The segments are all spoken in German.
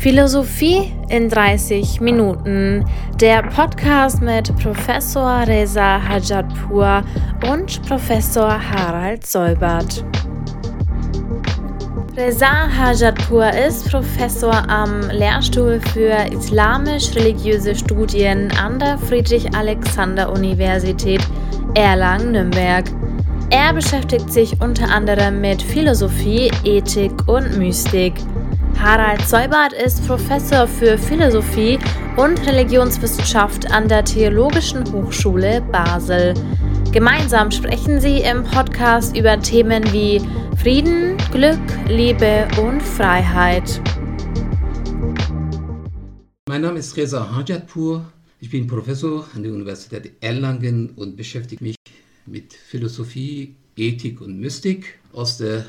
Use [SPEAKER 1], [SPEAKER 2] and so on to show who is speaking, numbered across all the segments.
[SPEAKER 1] Philosophie in 30 Minuten. Der Podcast mit Professor Reza Hajatpur und Professor Harald Solbert. Reza Hajatpur ist Professor am Lehrstuhl für islamisch-religiöse Studien an der Friedrich-Alexander-Universität Erlangen-Nürnberg. Er beschäftigt sich unter anderem mit Philosophie, Ethik und Mystik. Harald Seubert ist Professor für Philosophie und Religionswissenschaft an der Theologischen Hochschule Basel. Gemeinsam sprechen sie im Podcast über Themen wie Frieden, Glück, Liebe und Freiheit.
[SPEAKER 2] Mein Name ist Reza Hajatpur. Ich bin Professor an der Universität Erlangen und beschäftige mich mit Philosophie, Ethik und Mystik aus der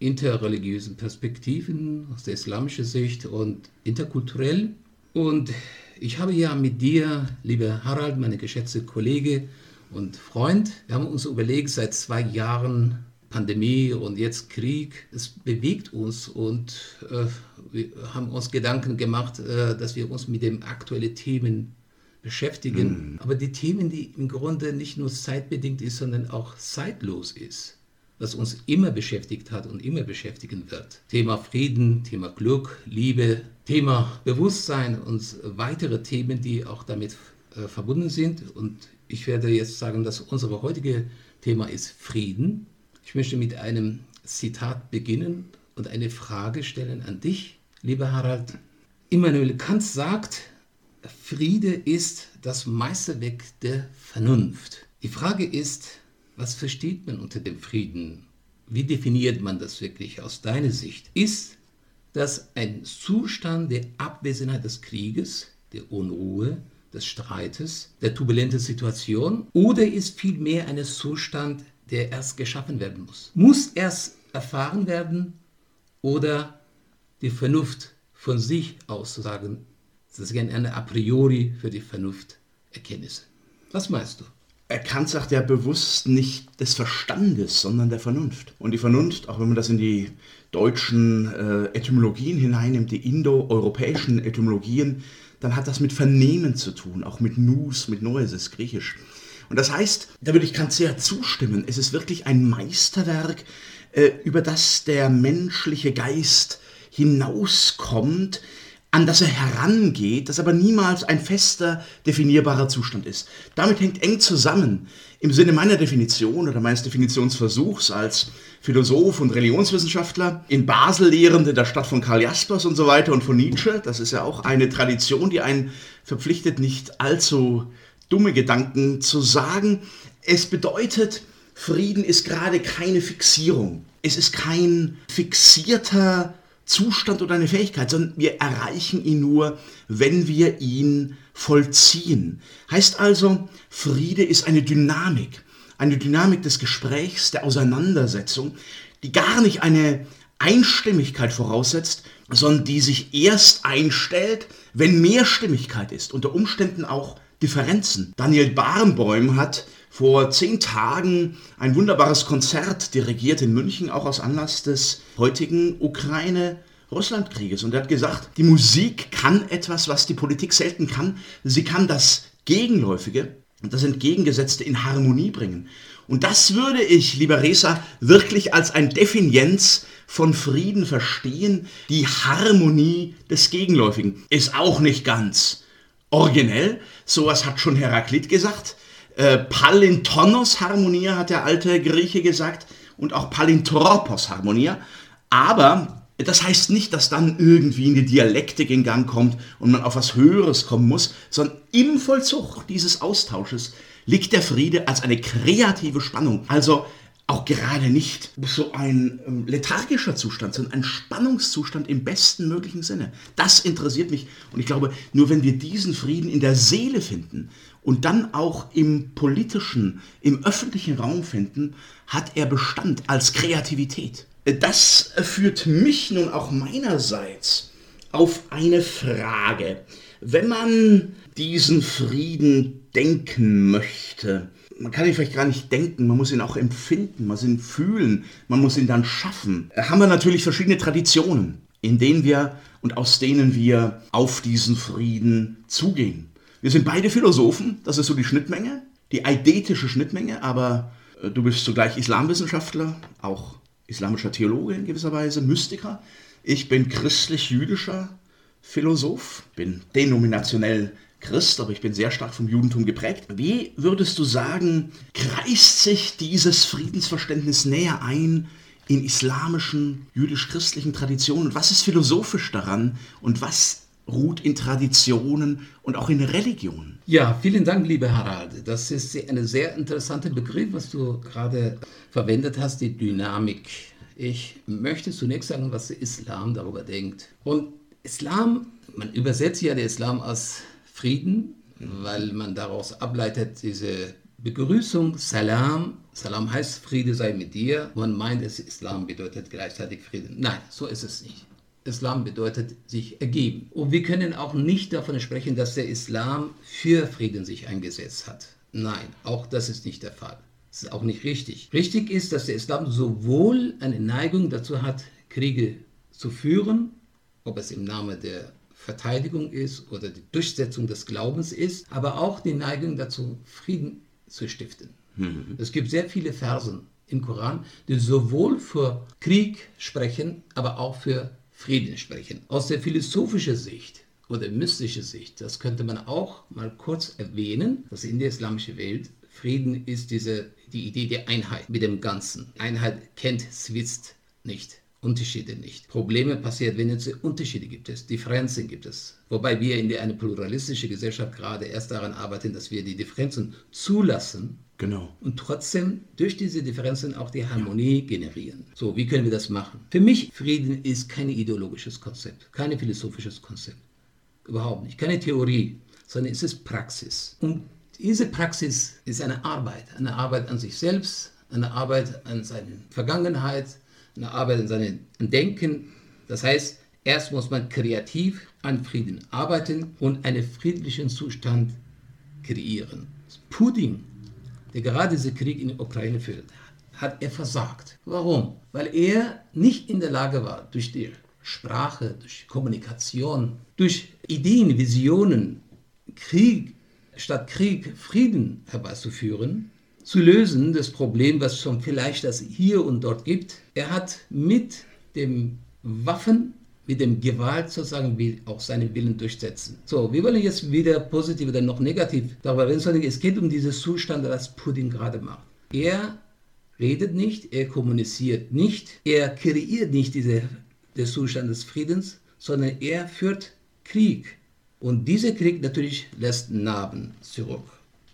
[SPEAKER 2] interreligiösen Perspektiven, aus der islamischen Sicht und interkulturell. Und ich habe ja mit dir, lieber Harald, meine geschätzte Kollege und Freund, wir haben uns überlegt, seit zwei Jahren Pandemie und jetzt Krieg, es bewegt uns und äh, wir haben uns Gedanken gemacht, äh, dass wir uns mit den aktuellen Themen beschäftigen. Mhm. Aber die Themen, die im Grunde nicht nur zeitbedingt ist, sondern auch zeitlos ist was uns immer beschäftigt hat und immer beschäftigen wird. Thema Frieden, Thema Glück, Liebe, Thema Bewusstsein und weitere Themen, die auch damit äh, verbunden sind. Und ich werde jetzt sagen, dass unser heutiges Thema ist Frieden. Ich möchte mit einem Zitat beginnen und eine Frage stellen an dich, lieber Harald. Immanuel Kant sagt, Friede ist das Meisterwerk der Vernunft. Die Frage ist, was versteht man unter dem Frieden? Wie definiert man das wirklich aus deiner Sicht? Ist das ein Zustand der Abwesenheit des Krieges, der Unruhe, des Streites, der turbulenten Situation? Oder ist vielmehr ein Zustand, der erst geschaffen werden muss? Muss erst erfahren werden oder die Vernunft von sich aus zu sagen, das ist eine a priori für die Vernunft Erkenntnisse? Was meinst du?
[SPEAKER 3] Kant sagt ja bewusst nicht des Verstandes, sondern der Vernunft. Und die Vernunft, auch wenn man das in die deutschen äh, Etymologien hineinnimmt, die indoeuropäischen Etymologien, dann hat das mit Vernehmen zu tun, auch mit Nus, mit Noesis, griechisch. Und das heißt, da würde ich Kant sehr zustimmen, es ist wirklich ein Meisterwerk, äh, über das der menschliche Geist hinauskommt, an das er herangeht, das aber niemals ein fester, definierbarer Zustand ist. Damit hängt eng zusammen, im Sinne meiner Definition oder meines Definitionsversuchs als Philosoph und Religionswissenschaftler, in Basel lehrend in der Stadt von Karl Jaspers und so weiter und von Nietzsche, das ist ja auch eine Tradition, die einen verpflichtet, nicht allzu dumme Gedanken zu sagen. Es bedeutet, Frieden ist gerade keine Fixierung. Es ist kein fixierter Zustand oder eine Fähigkeit, sondern wir erreichen ihn nur, wenn wir ihn vollziehen. Heißt also, Friede ist eine Dynamik, eine Dynamik des Gesprächs, der Auseinandersetzung, die gar nicht eine Einstimmigkeit voraussetzt, sondern die sich erst einstellt, wenn Mehrstimmigkeit ist, unter Umständen auch Differenzen. Daniel Barenbäum hat vor zehn Tagen ein wunderbares Konzert dirigiert in München, auch aus Anlass des heutigen Ukraine-Russland-Krieges. Und er hat gesagt, die Musik kann etwas, was die Politik selten kann. Sie kann das Gegenläufige und das Entgegengesetzte in Harmonie bringen. Und das würde ich, lieber Resa, wirklich als ein Definienz von Frieden verstehen. Die Harmonie des Gegenläufigen ist auch nicht ganz originell. Sowas hat schon Heraklit gesagt. Äh, Palintonos Harmonia hat der alte Grieche gesagt und auch Palintropos Harmonia. Aber das heißt nicht, dass dann irgendwie eine Dialektik in Gang kommt und man auf was Höheres kommen muss, sondern im Vollzug dieses Austausches liegt der Friede als eine kreative Spannung. Also auch gerade nicht so ein ähm, lethargischer Zustand, sondern ein Spannungszustand im besten möglichen Sinne. Das interessiert mich und ich glaube, nur wenn wir diesen Frieden in der Seele finden und dann auch im politischen, im öffentlichen Raum finden, hat er Bestand als Kreativität. Das führt mich nun auch meinerseits auf eine Frage. Wenn man diesen Frieden denken möchte, man kann ihn vielleicht gar nicht denken, man muss ihn auch empfinden, man muss ihn fühlen, man muss ihn dann schaffen. Haben wir natürlich verschiedene Traditionen. in denen wir und aus denen wir auf diesen Frieden zugehen. Wir sind beide Philosophen, das ist so die Schnittmenge, die eidetische Schnittmenge, aber äh, du bist zugleich Islamwissenschaftler, auch islamischer Theologe in gewisser Weise, Mystiker. Ich bin christlich-jüdischer Philosoph, bin denominationell Christ, aber ich bin sehr stark vom Judentum geprägt. Wie würdest du sagen, kreist sich dieses Friedensverständnis näher ein in islamischen, jüdisch-christlichen Traditionen? Was ist philosophisch daran und was ruht in Traditionen und auch in Religionen?
[SPEAKER 2] Ja, vielen Dank, lieber Harald. Das ist ein sehr interessanter Begriff, was du gerade verwendet hast, die Dynamik. Ich möchte zunächst sagen, was der Islam darüber denkt. Und Islam, man übersetzt ja den Islam als Frieden, weil man daraus ableitet, diese Begrüßung, Salam. Salam heißt Friede sei mit dir. Man meint, es Islam bedeutet gleichzeitig Frieden. Nein, so ist es nicht. Islam bedeutet sich ergeben. Und wir können auch nicht davon sprechen, dass der Islam für Frieden sich eingesetzt hat. Nein, auch das ist nicht der Fall. Das ist auch nicht richtig. Richtig ist, dass der Islam sowohl eine Neigung dazu hat, Kriege zu führen, ob es im Namen der Verteidigung ist oder die Durchsetzung des Glaubens ist, aber auch die Neigung dazu, Frieden zu stiften. Mhm. Es gibt sehr viele Versen im Koran, die sowohl für Krieg sprechen, aber auch für Frieden sprechen. Aus der philosophischen Sicht oder mystischen Sicht, das könnte man auch mal kurz erwähnen, dass in der islamischen Welt Frieden ist diese, die Idee der Einheit mit dem Ganzen. Einheit kennt Zwist nicht. Unterschiede nicht. Probleme passieren, wenn es Unterschiede gibt es, Differenzen gibt es. Wobei wir in einer pluralistischen Gesellschaft gerade erst daran arbeiten, dass wir die Differenzen zulassen.
[SPEAKER 3] Genau.
[SPEAKER 2] Und trotzdem durch diese Differenzen auch die Harmonie generieren. So, wie können wir das machen? Für mich, Frieden ist kein ideologisches Konzept, kein philosophisches Konzept. Überhaupt nicht. Keine Theorie, sondern es ist Praxis. Und diese Praxis ist eine Arbeit. Eine Arbeit an sich selbst, eine Arbeit an seiner Vergangenheit, eine Arbeit in seinem Denken. Das heißt, erst muss man kreativ an Frieden arbeiten und einen friedlichen Zustand kreieren. Putin, der gerade diesen Krieg in der Ukraine führt, hat er versagt. Warum? Weil er nicht in der Lage war, durch die Sprache, durch Kommunikation, durch Ideen, Visionen, Krieg statt Krieg Frieden herbeizuführen zu lösen, das Problem, was schon vielleicht das hier und dort gibt. Er hat mit dem Waffen, mit dem Gewalt sozusagen auch seinen Willen durchsetzen. So, wir wollen jetzt weder positiv oder noch negativ darüber reden, sondern es geht um diesen Zustand, was Putin gerade macht. Er redet nicht, er kommuniziert nicht, er kreiert nicht diese, den Zustand des Friedens, sondern er führt Krieg. Und dieser Krieg natürlich lässt Narben zurück.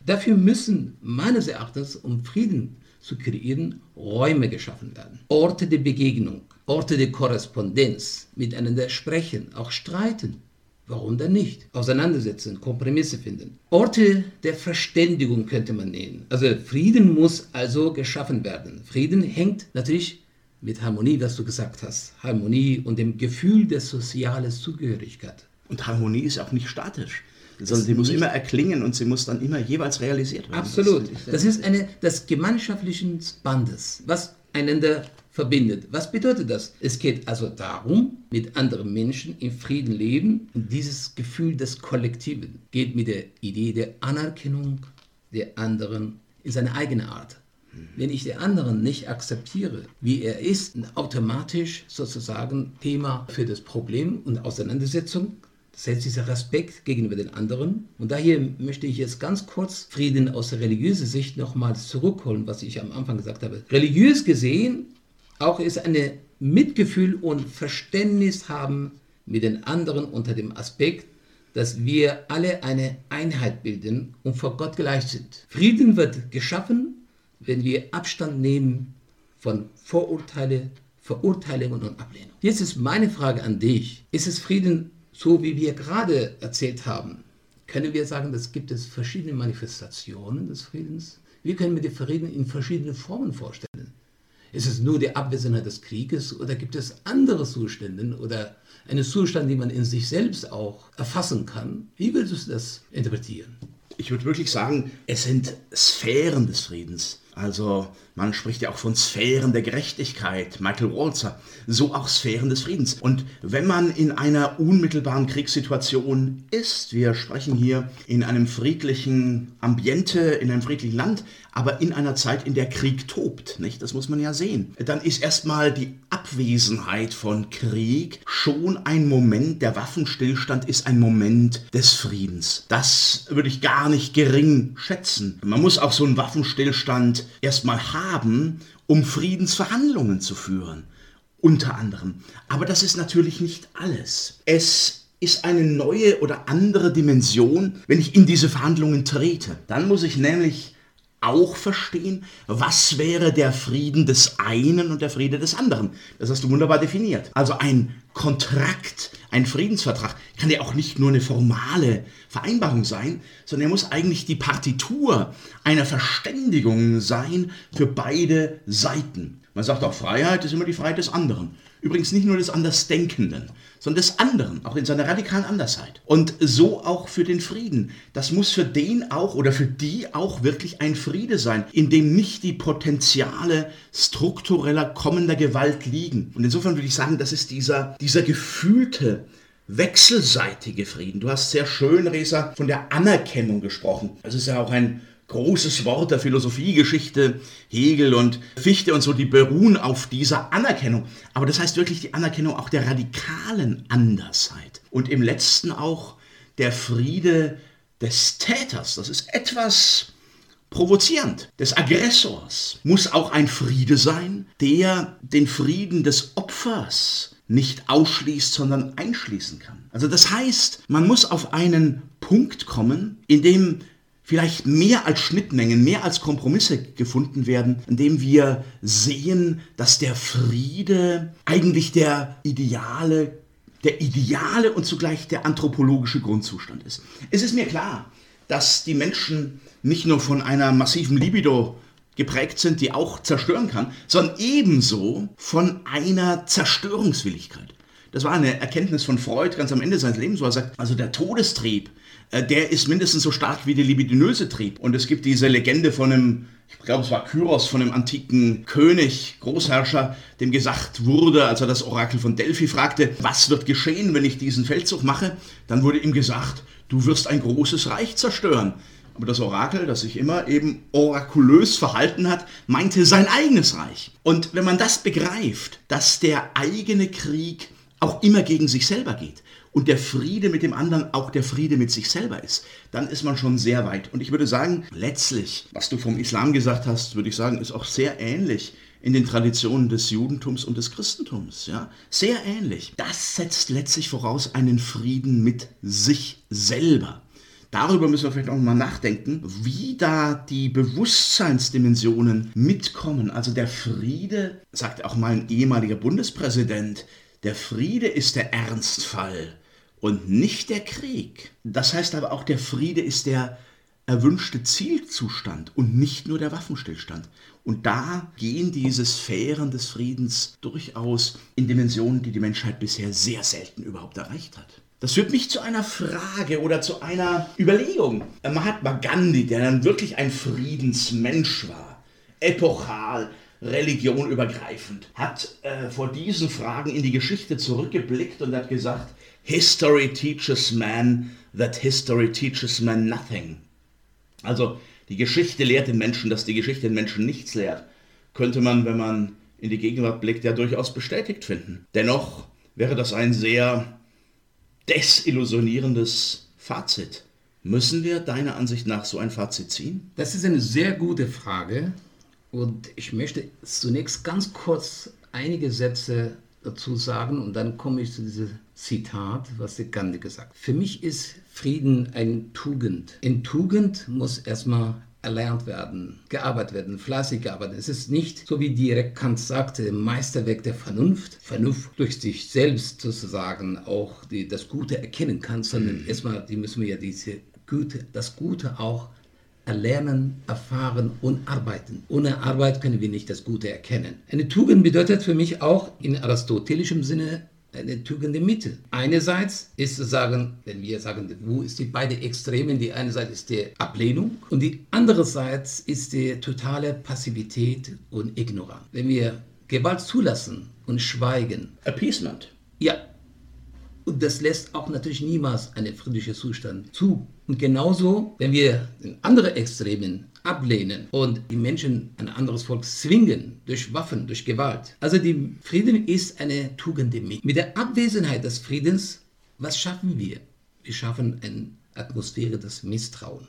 [SPEAKER 2] Dafür müssen meines Erachtens, um Frieden zu kreieren, Räume geschaffen werden. Orte der Begegnung, Orte der Korrespondenz, miteinander sprechen, auch streiten. Warum denn nicht? Auseinandersetzen, Kompromisse finden. Orte der Verständigung könnte man nennen. Also Frieden muss also geschaffen werden. Frieden hängt natürlich mit Harmonie, was du gesagt hast. Harmonie und dem Gefühl der sozialen Zugehörigkeit.
[SPEAKER 3] Und Harmonie ist auch nicht statisch sondern sie muss immer erklingen und sie muss dann immer jeweils realisiert werden.
[SPEAKER 2] Absolut. Das ist eine, das gemeinschaftlichen Bandes, was einander verbindet. Was bedeutet das? Es geht also darum, mit anderen Menschen in Frieden leben und dieses Gefühl des Kollektiven geht mit der Idee der Anerkennung der anderen in seine eigene Art. Wenn ich den anderen nicht akzeptiere, wie er ist, automatisch sozusagen Thema für das Problem und Auseinandersetzung das heißt, dieser Respekt gegenüber den anderen. Und daher möchte ich jetzt ganz kurz Frieden aus der religiösen Sicht nochmals zurückholen, was ich am Anfang gesagt habe. Religiös gesehen auch ist eine Mitgefühl und Verständnis haben mit den anderen unter dem Aspekt, dass wir alle eine Einheit bilden und vor Gott gleich sind. Frieden wird geschaffen, wenn wir Abstand nehmen von Vorurteile, Verurteilungen und Ablehnung. Jetzt ist meine Frage an dich. Ist es Frieden so wie wir gerade erzählt haben, können wir sagen, dass gibt es verschiedene Manifestationen des Friedens. Wir können mir den Frieden in verschiedenen Formen vorstellen. Ist es nur die Abwesenheit des Krieges oder gibt es andere Zustände oder einen Zustand, den man in sich selbst auch erfassen kann? Wie würdest du das interpretieren?
[SPEAKER 3] Ich würde wirklich sagen, es sind Sphären des Friedens. Also Man spricht ja auch von Sphären der Gerechtigkeit, Michael Walzer, so auch Sphären des Friedens. Und wenn man in einer unmittelbaren Kriegssituation ist, wir sprechen hier in einem friedlichen Ambiente, in einem friedlichen Land, aber in einer Zeit, in der Krieg tobt, nicht? Das muss man ja sehen. Dann ist erstmal die Abwesenheit von Krieg schon ein Moment, der Waffenstillstand ist ein Moment des Friedens. Das würde ich gar nicht gering schätzen. Man muss auch so einen Waffenstillstand erstmal haben, um Friedensverhandlungen zu führen. Unter anderem. Aber das ist natürlich nicht alles. Es ist eine neue oder andere Dimension, wenn ich in diese Verhandlungen trete. Dann muss ich nämlich auch verstehen, was wäre der Frieden des einen und der Friede des anderen. Das hast du wunderbar definiert. Also ein Kontrakt, ein Friedensvertrag kann ja auch nicht nur eine formale Vereinbarung sein, sondern er muss eigentlich die Partitur einer Verständigung sein für beide Seiten. Man sagt auch, Freiheit ist immer die Freiheit des anderen. Übrigens nicht nur des Andersdenkenden, sondern des anderen, auch in seiner radikalen Andersheit. Und so auch für den Frieden. Das muss für den auch oder für die auch wirklich ein Friede sein, in dem nicht die Potenziale struktureller kommender Gewalt liegen. Und insofern würde ich sagen, das ist dieser, dieser gefühlte, wechselseitige Frieden. Du hast sehr schön, Resa, von der Anerkennung gesprochen. Das ist ja auch ein großes Wort der Philosophiegeschichte, Hegel und Fichte und so, die beruhen auf dieser Anerkennung. Aber das heißt wirklich die Anerkennung auch der radikalen Andersheit. Und im letzten auch der Friede des Täters. Das ist etwas provozierend. Des Aggressors muss auch ein Friede sein, der den Frieden des Opfers nicht ausschließt, sondern einschließen kann. Also das heißt, man muss auf einen Punkt kommen, in dem vielleicht mehr als Schnittmengen, mehr als Kompromisse gefunden werden, indem wir sehen, dass der Friede eigentlich der ideale, der ideale und zugleich der anthropologische Grundzustand ist. Es ist mir klar, dass die Menschen nicht nur von einer massiven Libido geprägt sind, die auch zerstören kann, sondern ebenso von einer Zerstörungswilligkeit. Das war eine Erkenntnis von Freud ganz am Ende seines Lebens, wo er sagt, also der Todestrieb, der ist mindestens so stark wie der libidinöse Trieb. Und es gibt diese Legende von einem, ich glaube es war Kyros, von einem antiken König, Großherrscher, dem gesagt wurde, als er das Orakel von Delphi fragte, was wird geschehen, wenn ich diesen Feldzug mache, dann wurde ihm gesagt, du wirst ein großes Reich zerstören. Aber das Orakel, das sich immer eben orakulös verhalten hat, meinte sein eigenes Reich. Und wenn man das begreift, dass der eigene Krieg auch immer gegen sich selber geht, und der Friede mit dem anderen auch der Friede mit sich selber ist, dann ist man schon sehr weit. Und ich würde sagen, letztlich, was du vom Islam gesagt hast, würde ich sagen, ist auch sehr ähnlich in den Traditionen des Judentums und des Christentums, ja, sehr ähnlich. Das setzt letztlich voraus einen Frieden mit sich selber. Darüber müssen wir vielleicht auch mal nachdenken, wie da die Bewusstseinsdimensionen mitkommen. Also der Friede, sagt auch mal ein ehemaliger Bundespräsident, der Friede ist der Ernstfall und nicht der Krieg. Das heißt aber auch, der Friede ist der erwünschte Zielzustand und nicht nur der Waffenstillstand. Und da gehen diese Sphären des Friedens durchaus in Dimensionen, die die Menschheit bisher sehr selten überhaupt erreicht hat. Das führt mich zu einer Frage oder zu einer Überlegung. Mahatma Gandhi, der dann wirklich ein Friedensmensch war, epochal, religionübergreifend, hat äh, vor diesen Fragen in die Geschichte zurückgeblickt und hat gesagt, History teaches man that history teaches man nothing. Also die Geschichte lehrt den Menschen, dass die Geschichte den Menschen nichts lehrt. Könnte man, wenn man in die Gegenwart blickt, ja durchaus bestätigt finden. Dennoch wäre das ein sehr desillusionierendes Fazit. Müssen wir deiner Ansicht nach so ein Fazit ziehen?
[SPEAKER 2] Das ist eine sehr gute Frage und ich möchte zunächst ganz kurz einige Sätze dazu sagen und dann komme ich zu diesem Zitat, was der Gandhi gesagt hat. Für mich ist Frieden ein Tugend. In Tugend muss erstmal erlernt werden, gearbeitet werden, fleißig gearbeitet. Es ist nicht, so wie direkt Kant sagte, Meisterwerk der Vernunft, Vernunft durch sich selbst sozusagen auch die, das Gute erkennen kann, sondern mhm. erstmal, die müssen wir ja diese Gute, das Gute auch erlernen, erfahren und arbeiten. Ohne Arbeit können wir nicht das Gute erkennen. Eine Tugend bedeutet für mich auch in aristotelischem Sinne eine tugende Mitte. Einerseits ist zu sagen, wenn wir sagen, wo ist die beide Extremen, die eine Seite ist die Ablehnung und die andere Seite ist die totale Passivität und Ignoranz. Wenn wir Gewalt zulassen und schweigen.
[SPEAKER 3] Appeasement.
[SPEAKER 2] Ja. Und das lässt auch natürlich niemals einen friedlichen Zustand zu. Und genauso, wenn wir den anderen Extremen ablehnen und die Menschen ein anderes Volk zwingen durch Waffen, durch Gewalt. Also die Frieden ist eine Tugend Mit der Abwesenheit des Friedens, was schaffen wir? Wir schaffen eine Atmosphäre des Misstrauens,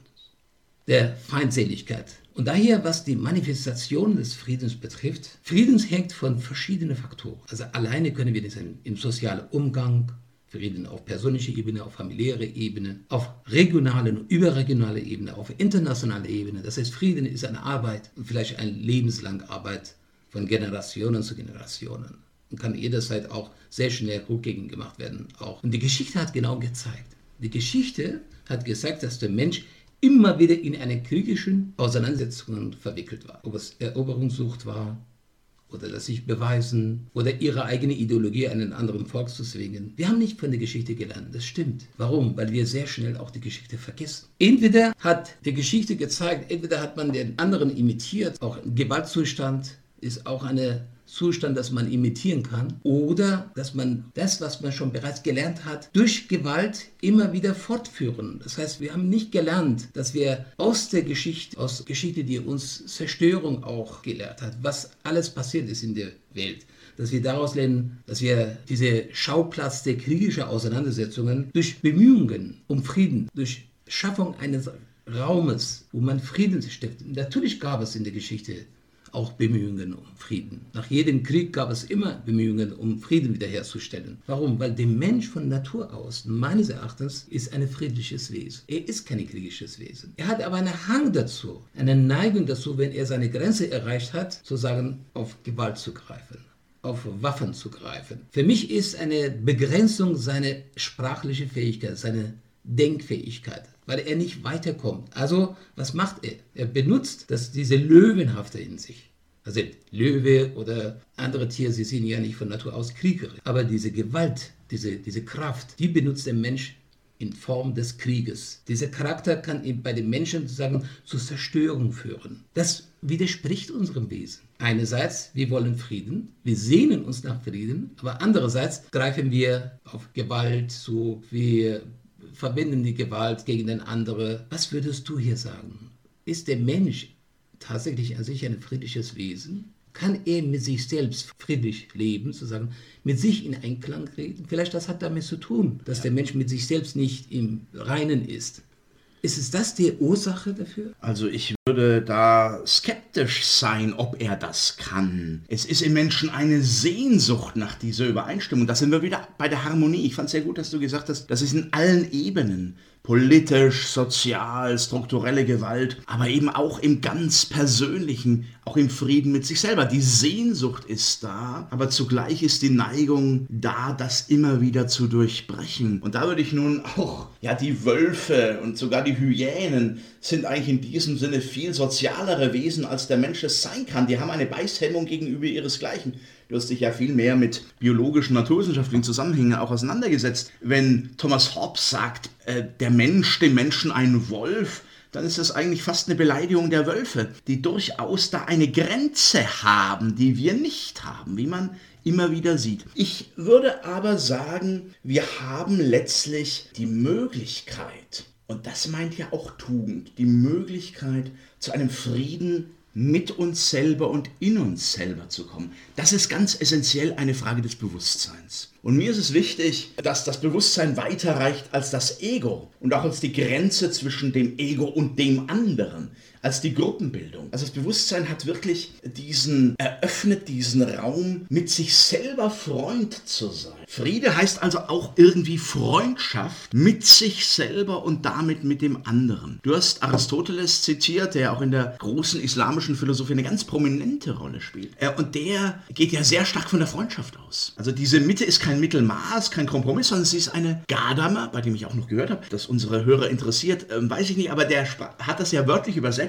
[SPEAKER 2] der Feindseligkeit. Und daher, was die Manifestation des Friedens betrifft, Friedens hängt von verschiedenen Faktoren. Also alleine können wir das im sozialen Umgang, Frieden auf persönlicher Ebene, auf familiärer Ebene, auf regionaler und überregionaler Ebene, auf internationaler Ebene. Das heißt, Frieden ist eine Arbeit, vielleicht eine lebenslange Arbeit von Generationen zu Generationen und kann jederzeit auch sehr schnell rückgängig gemacht werden. Auch. Und die Geschichte hat genau gezeigt. Die Geschichte hat gezeigt, dass der Mensch immer wieder in eine kriegischen Auseinandersetzungen verwickelt war. Ob es Eroberungssucht war, oder das sich beweisen oder ihre eigene Ideologie einen anderen Volk zu zwingen. Wir haben nicht von der Geschichte gelernt, das stimmt. Warum? Weil wir sehr schnell auch die Geschichte vergessen. Entweder hat die Geschichte gezeigt, entweder hat man den anderen imitiert, auch Gewaltzustand ist auch eine Zustand, das man imitieren kann, oder dass man das, was man schon bereits gelernt hat, durch Gewalt immer wieder fortführen. Das heißt, wir haben nicht gelernt, dass wir aus der Geschichte, aus Geschichte, die uns Zerstörung auch gelehrt hat, was alles passiert ist in der Welt, dass wir daraus lernen, dass wir diese Schauplatz der kriegischen Auseinandersetzungen durch Bemühungen um Frieden, durch Schaffung eines Raumes, wo man Frieden stiftet. Natürlich gab es in der Geschichte auch Bemühungen um Frieden. Nach jedem Krieg gab es immer Bemühungen, um Frieden wiederherzustellen. Warum? Weil der Mensch von Natur aus, meines Erachtens, ist ein friedliches Wesen. Er ist kein kriegisches Wesen. Er hat aber einen Hang dazu, eine Neigung dazu, wenn er seine Grenze erreicht hat, sozusagen auf Gewalt zu greifen auf Waffen zu greifen. Für mich ist eine Begrenzung seine sprachliche Fähigkeit, seine Denkfähigkeit, weil er nicht weiterkommt. Also, was macht er? Er benutzt das, diese Löwenhafte in sich. Also Löwe oder andere Tiere, sie sind ja nicht von Natur aus Krieger. Aber diese Gewalt, diese, diese Kraft, die benutzt der Mensch in Form des Krieges. Dieser Charakter kann bei den Menschen sozusagen zur Zerstörung führen. Das widerspricht unserem Wesen. Einerseits, wir wollen Frieden, wir sehnen uns nach Frieden, aber andererseits greifen wir auf Gewalt zu, wir verwenden die Gewalt gegen den anderen. Was würdest du hier sagen? Ist der Mensch tatsächlich an sich ein friedliches Wesen? Kann er mit sich selbst friedlich leben, sozusagen, mit sich in Einklang reden? Vielleicht das hat damit zu tun, dass ja. der Mensch mit sich selbst nicht im Reinen ist. Ist es das die Ursache dafür?
[SPEAKER 3] Also ich würde da skeptisch sein, ob er das kann. Es ist im Menschen eine Sehnsucht nach dieser Übereinstimmung. Da sind wir wieder bei der Harmonie. Ich fand es sehr gut, dass du gesagt hast, das ist in allen Ebenen politisch, sozial, strukturelle Gewalt, aber eben auch im ganz persönlichen, auch im Frieden mit sich selber. Die Sehnsucht ist da, aber zugleich ist die Neigung da, das immer wieder zu durchbrechen. Und da würde ich nun auch, ja, die Wölfe und sogar die Hyänen sind eigentlich in diesem Sinne viel sozialere Wesen, als der Mensch es sein kann. Die haben eine Beißhemmung gegenüber ihresgleichen. Du hast dich ja viel mehr mit biologischen, naturwissenschaftlichen Zusammenhängen auch auseinandergesetzt. Wenn Thomas Hobbes sagt, äh, der Mensch, dem Menschen ein Wolf, dann ist das eigentlich fast eine Beleidigung der Wölfe, die durchaus da eine Grenze haben, die wir nicht haben, wie man immer wieder sieht. Ich würde aber sagen, wir haben letztlich die Möglichkeit, und das meint ja auch Tugend, die Möglichkeit zu einem Frieden mit uns selber und in uns selber zu kommen. Das ist ganz essentiell eine Frage des Bewusstseins. Und mir ist es wichtig, dass das Bewusstsein weiter reicht als das Ego und auch als die Grenze zwischen dem Ego und dem anderen als die Gruppenbildung. Also das Bewusstsein hat wirklich diesen, eröffnet diesen Raum, mit sich selber Freund zu sein. Friede heißt also auch irgendwie Freundschaft mit sich selber und damit mit dem anderen. Du hast Aristoteles zitiert, der auch in der großen islamischen Philosophie eine ganz prominente Rolle spielt. Und der geht ja sehr stark von der Freundschaft aus. Also diese Mitte ist kein Mittelmaß, kein Kompromiss, sondern sie ist eine Gadamer, bei dem ich auch noch gehört habe, dass unsere Hörer interessiert, ähm, weiß ich nicht, aber der hat das ja wörtlich übersetzt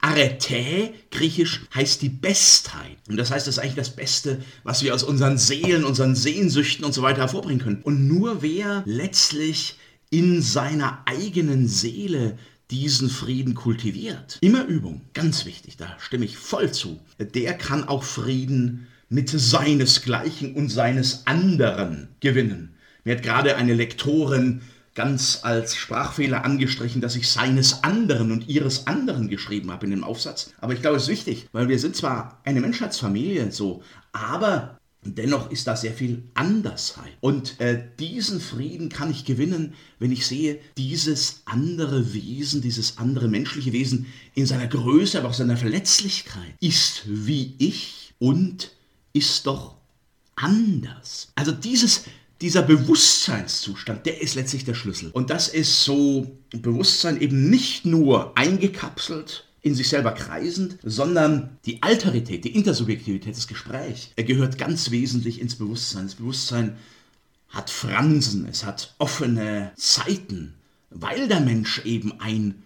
[SPEAKER 3] Arete, griechisch, heißt die Bestheit. Und das heißt, das ist eigentlich das Beste, was wir aus unseren Seelen, unseren Sehnsüchten und so weiter hervorbringen können. Und nur wer letztlich in seiner eigenen Seele diesen Frieden kultiviert, immer Übung, ganz wichtig, da stimme ich voll zu, der kann auch Frieden mit seinesgleichen und seines anderen gewinnen. Mir hat gerade eine Lektorin ganz als Sprachfehler angestrichen, dass ich seines anderen und ihres anderen geschrieben habe in dem Aufsatz. Aber ich glaube, es ist wichtig, weil wir sind zwar eine Menschheitsfamilie so, aber dennoch ist da sehr viel Andersheit. Und äh, diesen Frieden kann ich gewinnen, wenn ich sehe, dieses andere Wesen, dieses andere menschliche Wesen in seiner Größe, aber auch seiner Verletzlichkeit ist wie ich und ist doch anders. Also dieses dieser Bewusstseinszustand, der ist letztlich der Schlüssel. Und das ist so Bewusstsein eben nicht nur eingekapselt, in sich selber kreisend, sondern die Alterität, die Intersubjektivität, das Gespräch, er gehört ganz wesentlich ins Bewusstsein. Das Bewusstsein hat Fransen, es hat offene Zeiten, weil der Mensch eben ein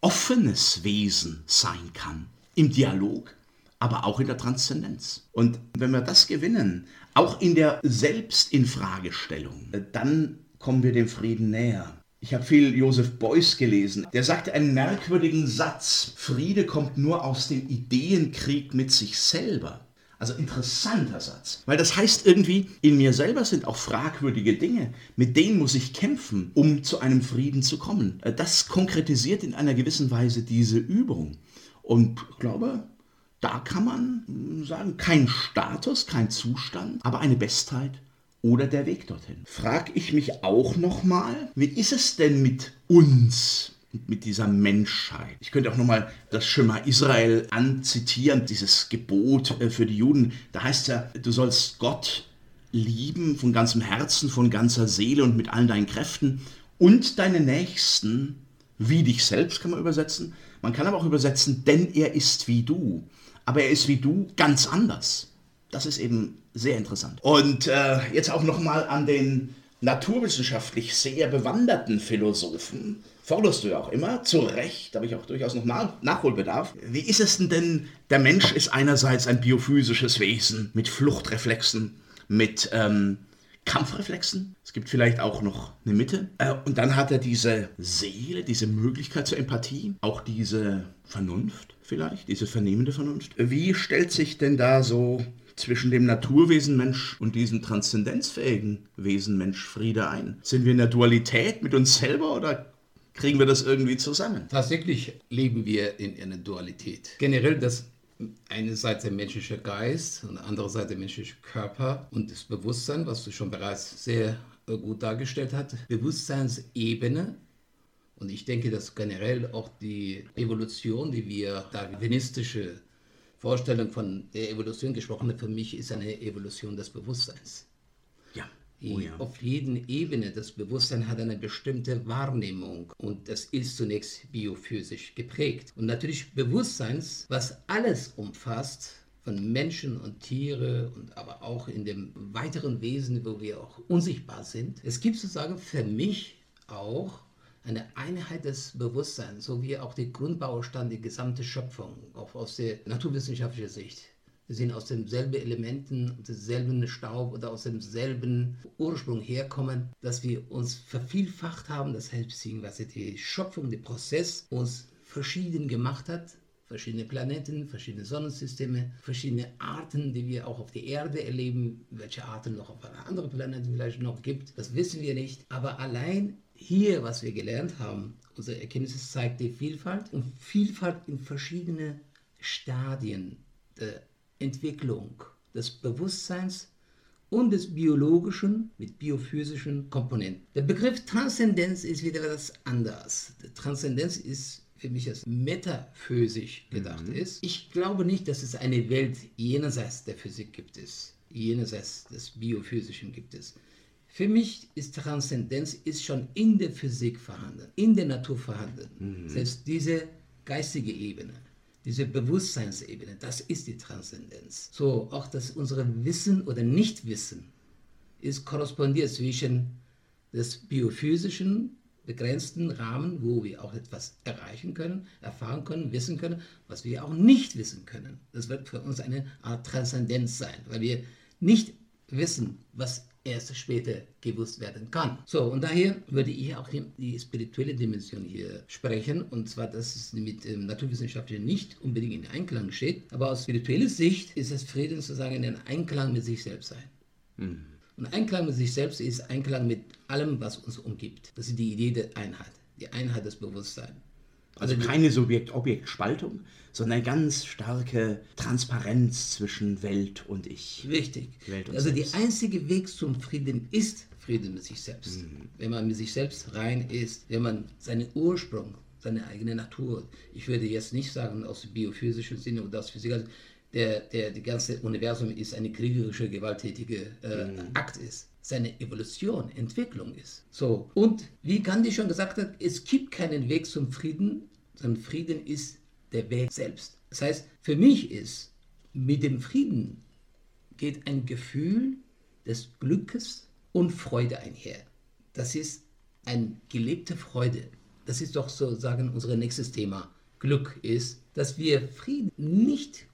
[SPEAKER 3] offenes Wesen sein kann. Im Dialog, aber auch in der Transzendenz. Und wenn wir das gewinnen, auch in der Selbstinfragestellung, dann kommen wir dem Frieden näher. Ich habe viel Joseph Beuys gelesen. Der sagte einen merkwürdigen Satz. Friede kommt nur aus dem Ideenkrieg mit sich selber. Also interessanter Satz. Weil das heißt irgendwie, in mir selber sind auch fragwürdige Dinge. Mit denen muss ich kämpfen, um zu einem Frieden zu kommen. Das konkretisiert in einer gewissen Weise diese Übung. Und ich glaube, da kann man sagen, kein Status, kein Zustand, aber eine Bestheit oder der Weg dorthin. Frag ich mich auch nochmal, wie ist es denn mit uns? mit dieser Menschheit. Ich könnte auch nochmal das Schema Israel anzitieren, dieses Gebot äh, für die Juden. Da heißt ja, du sollst Gott lieben von ganzem Herzen, von ganzer Seele und mit allen deinen Kräften und deine Nächsten wie dich selbst, kann man übersetzen. Man kann aber auch übersetzen, denn er ist wie du aber er ist wie du ganz anders. Das ist eben sehr interessant. Und äh, jetzt auch nochmal an den naturwissenschaftlich sehr bewanderten Philosophen. Forderst du ja auch immer, zu Recht, da habe ich auch durchaus noch Nach Nachholbedarf. Wie ist es denn denn, der Mensch ist einerseits ein biophysisches Wesen mit Fluchtreflexen, mit ähm, Kampfreflexen. Es gibt vielleicht auch noch eine Mitte. Äh, und dann hat er diese Seele, diese Möglichkeit zur Empathie, auch diese Vernunft vielleicht, diese vernehmende Vernunft. Wie stellt sich denn da so zwischen dem Naturwesen Mensch und diesem transzendenzfähigen Wesen Mensch Friede ein? Sind wir in der Dualität mit uns selber oder kriegen wir das irgendwie zusammen?
[SPEAKER 2] Tatsächlich leben wir in einer Dualität. Generell das einerseits der menschliche Geist und andererseits der menschliche Körper und das Bewusstsein, was du schon bereits sehr äh, gut dargestellt hast. Bewusstseinsebene und ich denke, dass generell auch die Evolution, die wir, darwinistische Vorstellung von der Evolution gesprochen haben, für mich ist eine Evolution des Bewusstseins.
[SPEAKER 3] Ja.
[SPEAKER 2] Oh ja. Auf jeden Ebene, das Bewusstsein hat eine bestimmte Wahrnehmung und das ist zunächst biophysisch geprägt. Und natürlich Bewusstseins, was alles umfasst, von Menschen und Tiere und aber auch in dem weiteren Wesen, wo wir auch unsichtbar sind. Es gibt sozusagen für mich auch eine Einheit des Bewusstseins, so wie auch der Grundbaustein der gesamte Schöpfung, auch aus der naturwissenschaftlichen Sicht. Wir sind aus demselben Elementen, demselben Staub oder aus demselben Ursprung herkommen, dass wir uns vervielfacht haben, das heißt, beziehungsweise die Schöpfung, der Prozess uns verschieden gemacht hat, verschiedene Planeten, verschiedene Sonnensysteme, verschiedene Arten, die wir auch auf der Erde erleben. Welche Arten noch auf anderen Planeten vielleicht noch gibt, das wissen wir nicht. Aber allein hier, was wir gelernt haben, unsere Erkenntnis zeigt die Vielfalt und Vielfalt in verschiedene Stadien der Entwicklung des Bewusstseins und des biologischen mit biophysischen Komponenten. Der Begriff Transzendenz ist wieder etwas anders. Die Transzendenz ist für mich als metaphysisch gedacht mhm. ist. Ich glaube nicht, dass es eine Welt jenseits der Physik gibt es, jenseits des Biophysischen gibt es. Für mich ist Transzendenz ist schon in der Physik vorhanden, in der Natur vorhanden. Mhm. Selbst diese geistige Ebene, diese Bewusstseinsebene, das ist die Transzendenz. So auch dass unsere Wissen oder Nichtwissen ist korrespondiert zwischen des biophysischen begrenzten Rahmen, wo wir auch etwas erreichen können, erfahren können, wissen können, was wir auch nicht wissen können. Das wird für uns eine Art Transzendenz sein, weil wir nicht wissen, was erst später gewusst werden kann. So, und daher würde ich auch die, spirituelle Dimension hier sprechen, und zwar, dass es mit ähm, Naturwissenschaften nicht unbedingt in Einklang steht, aber aus spiritueller Sicht ist es Frieden sozusagen in Einklang mit sich selbst sein. Mhm. Und Einklang mit sich selbst ist Einklang mit allem, was uns umgibt. Das ist die Idee der Einheit, die Einheit des Bewusstseins.
[SPEAKER 3] Also keine Subjekt-Objekt-Spaltung, sondern eine ganz starke Transparenz zwischen Welt und Ich.
[SPEAKER 2] Richtig. Und also der einzige Weg zum Frieden ist Frieden mit sich selbst. Mhm. Wenn man mit sich selbst rein ist, wenn man seinen Ursprung, seine eigene Natur, ich würde jetzt nicht sagen aus biophysischen Sinne oder aus Physik, der, der, die ganze Universum ist eine kriegerische, gewalttätige äh, mhm. Akt ist. Seine Evolution, Entwicklung ist. So. Und wie Gandhi schon gesagt hat, es gibt keinen Weg zum Frieden, sondern Frieden ist der Weg selbst. Das heißt, für mich ist mit dem Frieden geht ein Gefühl des Glückes und Freude einher. Das ist eine gelebte Freude. Das ist doch sozusagen unser nächstes Thema. Glück ist, dass wir Frieden nicht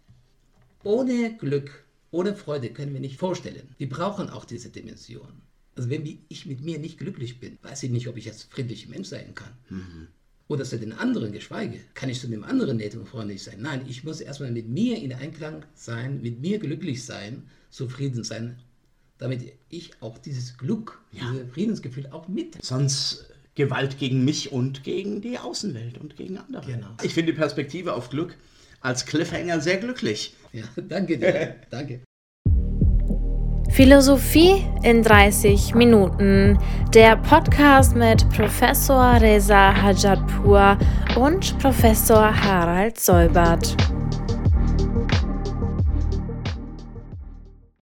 [SPEAKER 2] ohne Glück, ohne Freude können wir nicht vorstellen. Wir brauchen auch diese Dimension. Also wenn ich mit mir nicht glücklich bin, weiß ich nicht, ob ich als friedlicher Mensch sein kann. Mhm. Oder zu den anderen geschweige, kann ich zu dem anderen nett und freundlich sein. Nein, ich muss erstmal mit mir in Einklang sein, mit mir glücklich sein, zufrieden sein, damit ich auch dieses Glück, ja. dieses Friedensgefühl auch mit.
[SPEAKER 3] Sonst Gewalt gegen mich und gegen die Außenwelt und gegen andere. Genau. Ich finde die Perspektive auf Glück als Cliffhanger sehr glücklich.
[SPEAKER 2] Ja, danke dir. danke.
[SPEAKER 1] Philosophie in 30 Minuten. Der Podcast mit Professor Reza Hajatpur und Professor Harald Solbert.